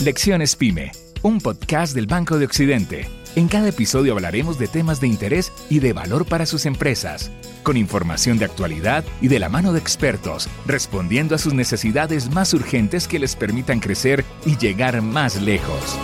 Lecciones Pyme, un podcast del Banco de Occidente. En cada episodio hablaremos de temas de interés y de valor para sus empresas, con información de actualidad y de la mano de expertos, respondiendo a sus necesidades más urgentes que les permitan crecer y llegar más lejos.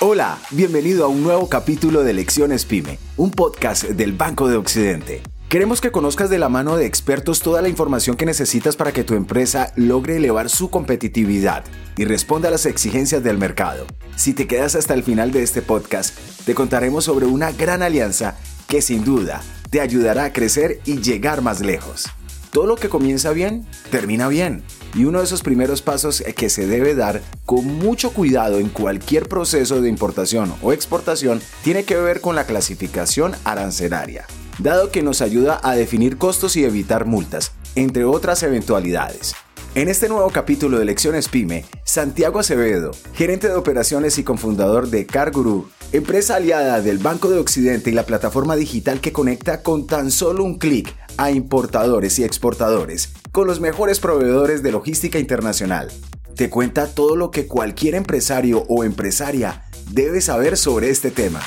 Hola, bienvenido a un nuevo capítulo de Lecciones Pyme, un podcast del Banco de Occidente. Queremos que conozcas de la mano de expertos toda la información que necesitas para que tu empresa logre elevar su competitividad y responda a las exigencias del mercado. Si te quedas hasta el final de este podcast, te contaremos sobre una gran alianza que sin duda te ayudará a crecer y llegar más lejos. Todo lo que comienza bien, termina bien. Y uno de esos primeros pasos que se debe dar con mucho cuidado en cualquier proceso de importación o exportación tiene que ver con la clasificación arancelaria dado que nos ayuda a definir costos y evitar multas, entre otras eventualidades. En este nuevo capítulo de Lecciones Pyme, Santiago Acevedo, gerente de operaciones y cofundador de CarGuru, empresa aliada del Banco de Occidente y la plataforma digital que conecta con tan solo un clic a importadores y exportadores con los mejores proveedores de logística internacional. Te cuenta todo lo que cualquier empresario o empresaria debe saber sobre este tema.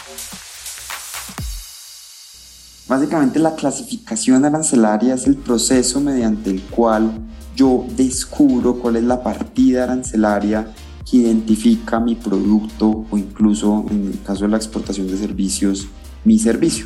Básicamente la clasificación arancelaria es el proceso mediante el cual yo descubro cuál es la partida arancelaria que identifica mi producto o incluso en el caso de la exportación de servicios, mi servicio.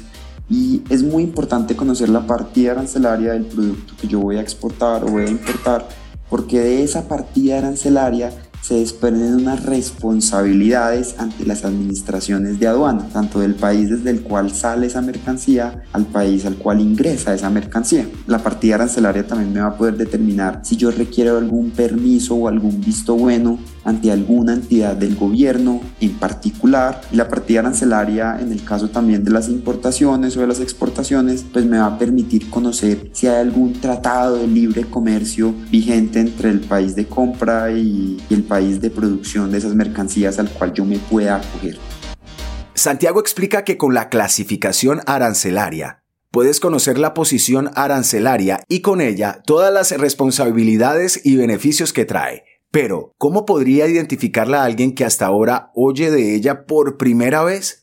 Y es muy importante conocer la partida arancelaria del producto que yo voy a exportar o voy a importar porque de esa partida arancelaria se desprenden unas responsabilidades ante las administraciones de aduana, tanto del país desde el cual sale esa mercancía al país al cual ingresa esa mercancía. La partida arancelaria también me va a poder determinar si yo requiero algún permiso o algún visto bueno ante alguna entidad del gobierno en particular. Y la partida arancelaria, en el caso también de las importaciones o de las exportaciones, pues me va a permitir conocer si hay algún tratado de libre comercio vigente entre el país de compra y, el país de producción de esas mercancías al cual yo me pueda acoger. Santiago explica que con la clasificación arancelaria, puedes conocer la posición arancelaria y con ella todas las responsabilidades y beneficios que trae pero, ¿cómo podría identificarla a alguien que hasta ahora oye de ella por primera vez?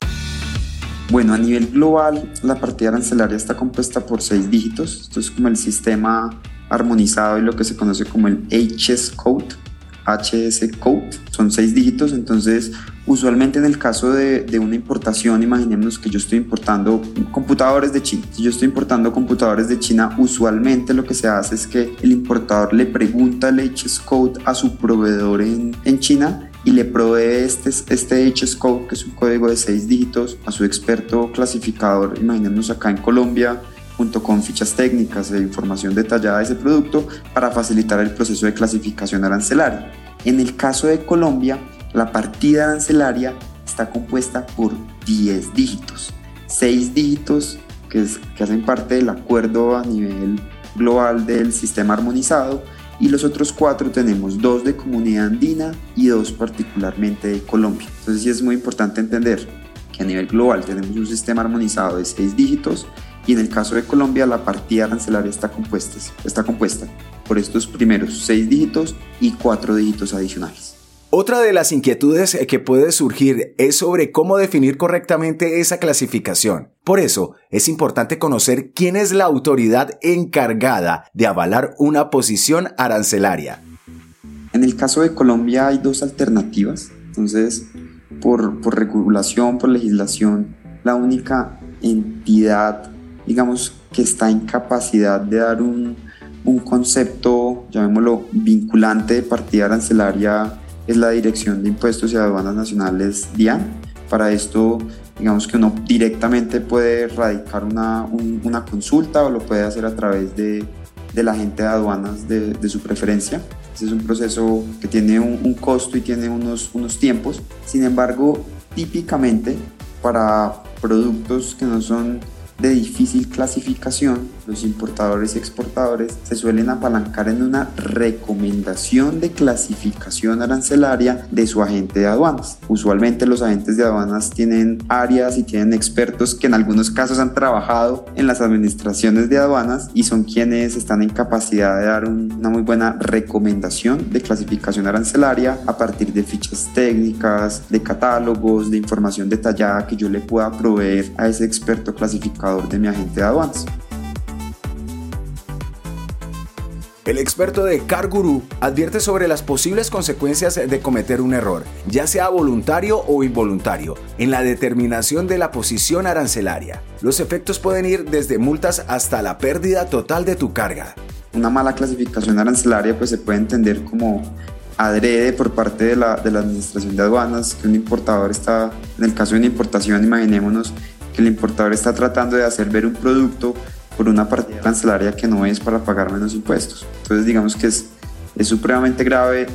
Bueno, a nivel global, la partida arancelaria está compuesta por seis dígitos. Esto es como el sistema armonizado y lo que se conoce como el HS Code. HS Code. Son seis dígitos, entonces usualmente en el caso de, una importación, imaginemos que yo estoy importando computadores de China. Si yo estoy importando computadores de China, usualmente lo que se hace es que el importador le pregunta el HS Code a su proveedor en, en China y le provee este, este HS Code, que es un código de seis dígitos, a su experto clasificador, imaginemos acá en Colombia, junto con fichas técnicas e información detallada de ese producto para facilitar el proceso de clasificación arancelaria. En el caso de Colombia, la partida arancelaria está compuesta por 10 dígitos, 6 dígitos que, que hacen parte del acuerdo a nivel global del sistema armonizado y los otros cuatro tenemos dos de comunidad andina y dos particularmente de Colombia. Entonces sí es muy importante entender que a nivel global tenemos un sistema armonizado de 6 dígitos y en el caso de Colombia la partida arancelaria está compuesta, está compuesta por estos primeros seis dígitos y cuatro dígitos adicionales. Otra de las inquietudes que puede surgir es sobre cómo definir correctamente esa clasificación. Por eso, es importante conocer quién es la autoridad encargada de avalar una posición arancelaria. En el caso de Colombia hay dos alternativas. Entonces, por, por regulación, por legislación, la única entidad digamos, que está en capacidad de dar un, un concepto, llamémoslo, vinculante de partida arancelaria es la Dirección de Impuestos y Aduanas Nacionales, DIAN. Para esto, digamos que uno directamente puede radicar una, una consulta o lo puede hacer a través de, de la agente de aduanas de, de, su preferencia. Ese es un proceso que tiene un, un, costo y tiene unos, unos tiempos. Sin embargo, típicamente para productos que no son de difícil clasificación, los importadores y exportadores se suelen apalancar en una recomendación de clasificación arancelaria de su agente de aduanas. Usualmente los agentes de aduanas tienen áreas y tienen expertos que en algunos casos han trabajado en las administraciones de aduanas y son quienes están en capacidad de dar una muy buena recomendación de clasificación arancelaria a partir de fichas técnicas, de catálogos, de información detallada que yo le pueda proveer a ese experto clasificador de mi agente de aduanas. El experto de CarGuru advierte sobre las posibles consecuencias de cometer un error, ya sea voluntario o involuntario, en la determinación de la posición arancelaria. Los efectos pueden ir desde multas hasta la pérdida total de tu carga. Una mala clasificación arancelaria pues se puede entender como adrede por parte de la, de la administración de aduanas, que un importador está, en el caso de una importación, imaginémonos que el importador está tratando de hacer ver un producto por una partida cancelaria que no es para pagar menos impuestos. Entonces digamos que es, supremamente grave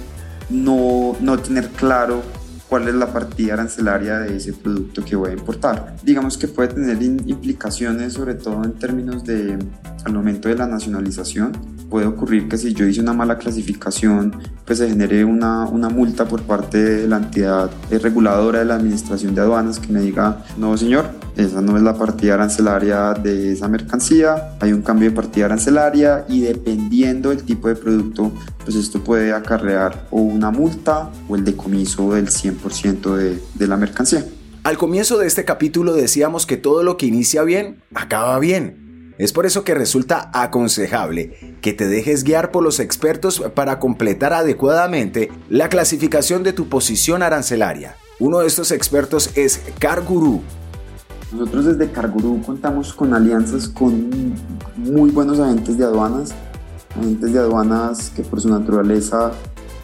no, no tener claro cuál es la partida arancelaria de ese producto que voy a importar. Digamos que puede tener implicaciones sobre todo en términos de al momento de la nacionalización. Puede ocurrir que si yo hice una mala clasificación, pues se genere una, una multa por parte de la entidad reguladora de la Administración de Aduanas que me diga, no señor, esa no es la partida arancelaria de esa mercancía, hay un cambio de partida arancelaria y dependiendo del tipo de producto, pues esto puede acarrear o una multa o el decomiso del 100% de, de la mercancía. Al comienzo de este capítulo decíamos que todo lo que inicia bien, acaba bien. Es por eso que resulta aconsejable que te dejes guiar por los expertos para completar adecuadamente la clasificación de tu posición arancelaria. Uno de estos expertos es CarGuru, nosotros desde Cargurú contamos con alianzas con muy buenos agentes de aduanas, agentes de aduanas que por su naturaleza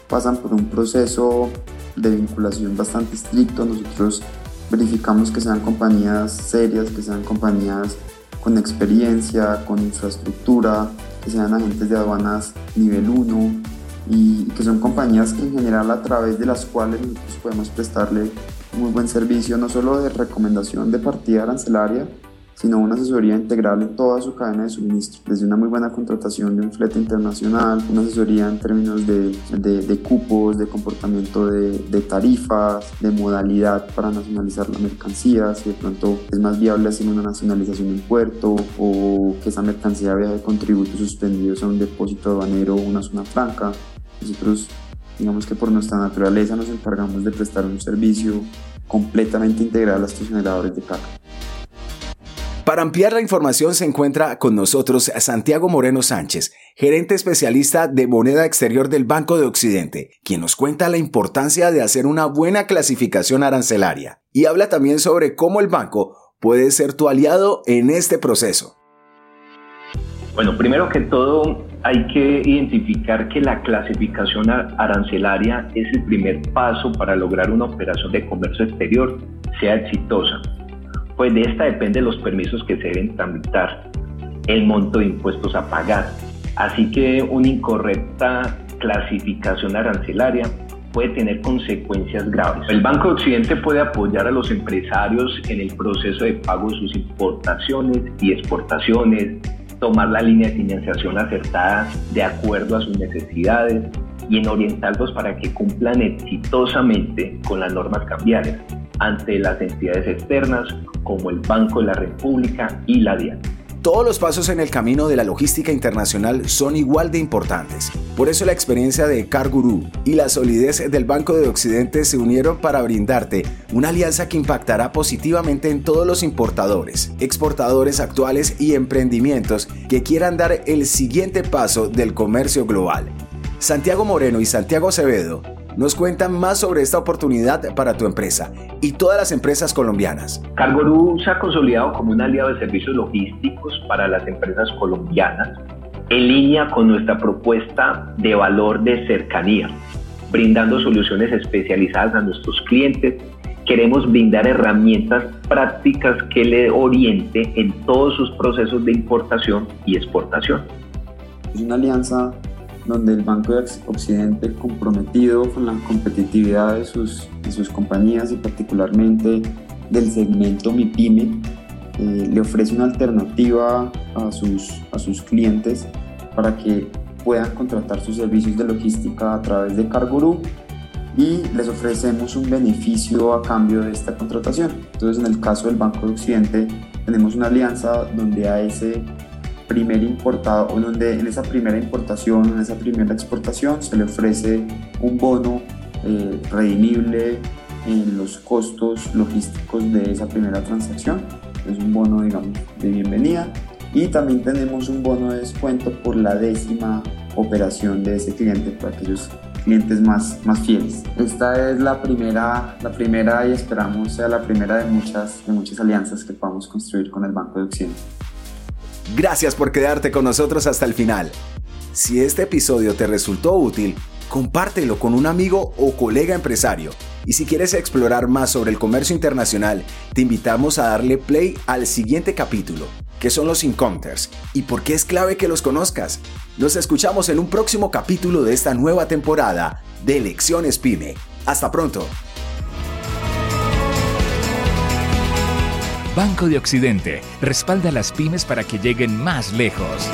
pasan por un proceso de vinculación bastante estricto. Nosotros verificamos que sean compañías serias, que sean compañías con experiencia, con infraestructura, que sean agentes de aduanas nivel 1 y que son compañías que en general a través de las cuales podemos prestarle muy buen servicio, no solo de recomendación de partida arancelaria, sino una asesoría integral en toda su cadena de suministro, desde una muy buena contratación de un flete internacional, una asesoría en términos de, de, cupos, de comportamiento de, de, tarifas, de modalidad para nacionalizar la mercancía, si de pronto es más viable hacer una nacionalización en puerto o que esa mercancía viaje con tributos suspendidos a un depósito aduanero o una zona franca. Nosotros Digamos que por nuestra naturaleza nos encargamos de prestar un servicio completamente integral a estos generadores de carga. Para ampliar la información se encuentra con nosotros Santiago Moreno Sánchez, gerente especialista de moneda exterior del Banco de Occidente, quien nos cuenta la importancia de hacer una buena clasificación arancelaria y habla también sobre cómo el banco puede ser tu aliado en este proceso. Bueno, primero que todo hay que identificar que la clasificación arancelaria es el primer paso para lograr una operación de comercio exterior sea exitosa, pues de esta depende los permisos que se deben tramitar, el monto de impuestos a pagar. Así que una incorrecta clasificación arancelaria puede tener consecuencias graves. El Banco de Occidente puede apoyar a los empresarios en el proceso de pago de sus importaciones y exportaciones, tomar la línea de financiación acertada de acuerdo a sus necesidades y en orientarlos para que cumplan exitosamente con las normas cambiarias ante las entidades externas como el Banco de la República y la DIAN. Todos los pasos en el camino de la logística internacional son igual de importantes. Por eso la experiencia de CarGuru y la solidez del Banco de Occidente se unieron para brindarte una alianza que impactará positivamente en todos los importadores, exportadores actuales y emprendimientos que quieran dar el siguiente paso del comercio global. Santiago Moreno y Santiago Acevedo nos cuentan más sobre esta oportunidad para tu empresa y todas las empresas colombianas. Cargorú se ha consolidado como un aliado de servicios logísticos para las empresas colombianas en línea con nuestra propuesta de valor de cercanía, brindando soluciones especializadas a nuestros clientes. Queremos brindar herramientas prácticas que le oriente en todos sus procesos de importación y exportación. Es una alianza donde el Banco de Occidente comprometido con la competitividad de sus, de sus compañías y particularmente del segmento MIPYME eh, le ofrece una alternativa a sus, a sus clientes para que puedan contratar sus servicios de logística a través de CarGuru y les ofrecemos un beneficio a cambio de esta contratación. Entonces, en el caso del Banco de Occidente, tenemos una alianza donde a ese primer importado o donde en esa primera importación, en esa primera exportación, se le ofrece un bono eh, redimible en los costos logísticos de esa primera transacción. Es un bono, digamos, de bienvenida. Y también tenemos un bono de descuento por la décima operación de ese cliente para aquellos clientes más, más fieles. Esta es la primera, la primera y esperamos sea la primera de muchas, de muchas alianzas que podamos construir con el Banco de Occidente. Gracias por quedarte con nosotros hasta el final. Si este episodio te resultó útil, compártelo con un amigo o colega empresario. Y si quieres explorar más sobre el comercio internacional, te invitamos a darle play al siguiente capítulo, que son los encounters y por qué es clave que los conozcas. Nos escuchamos en un próximo capítulo de esta nueva temporada de Lecciones Pyme. Hasta pronto. Banco de Occidente respalda a las pymes para que lleguen más lejos.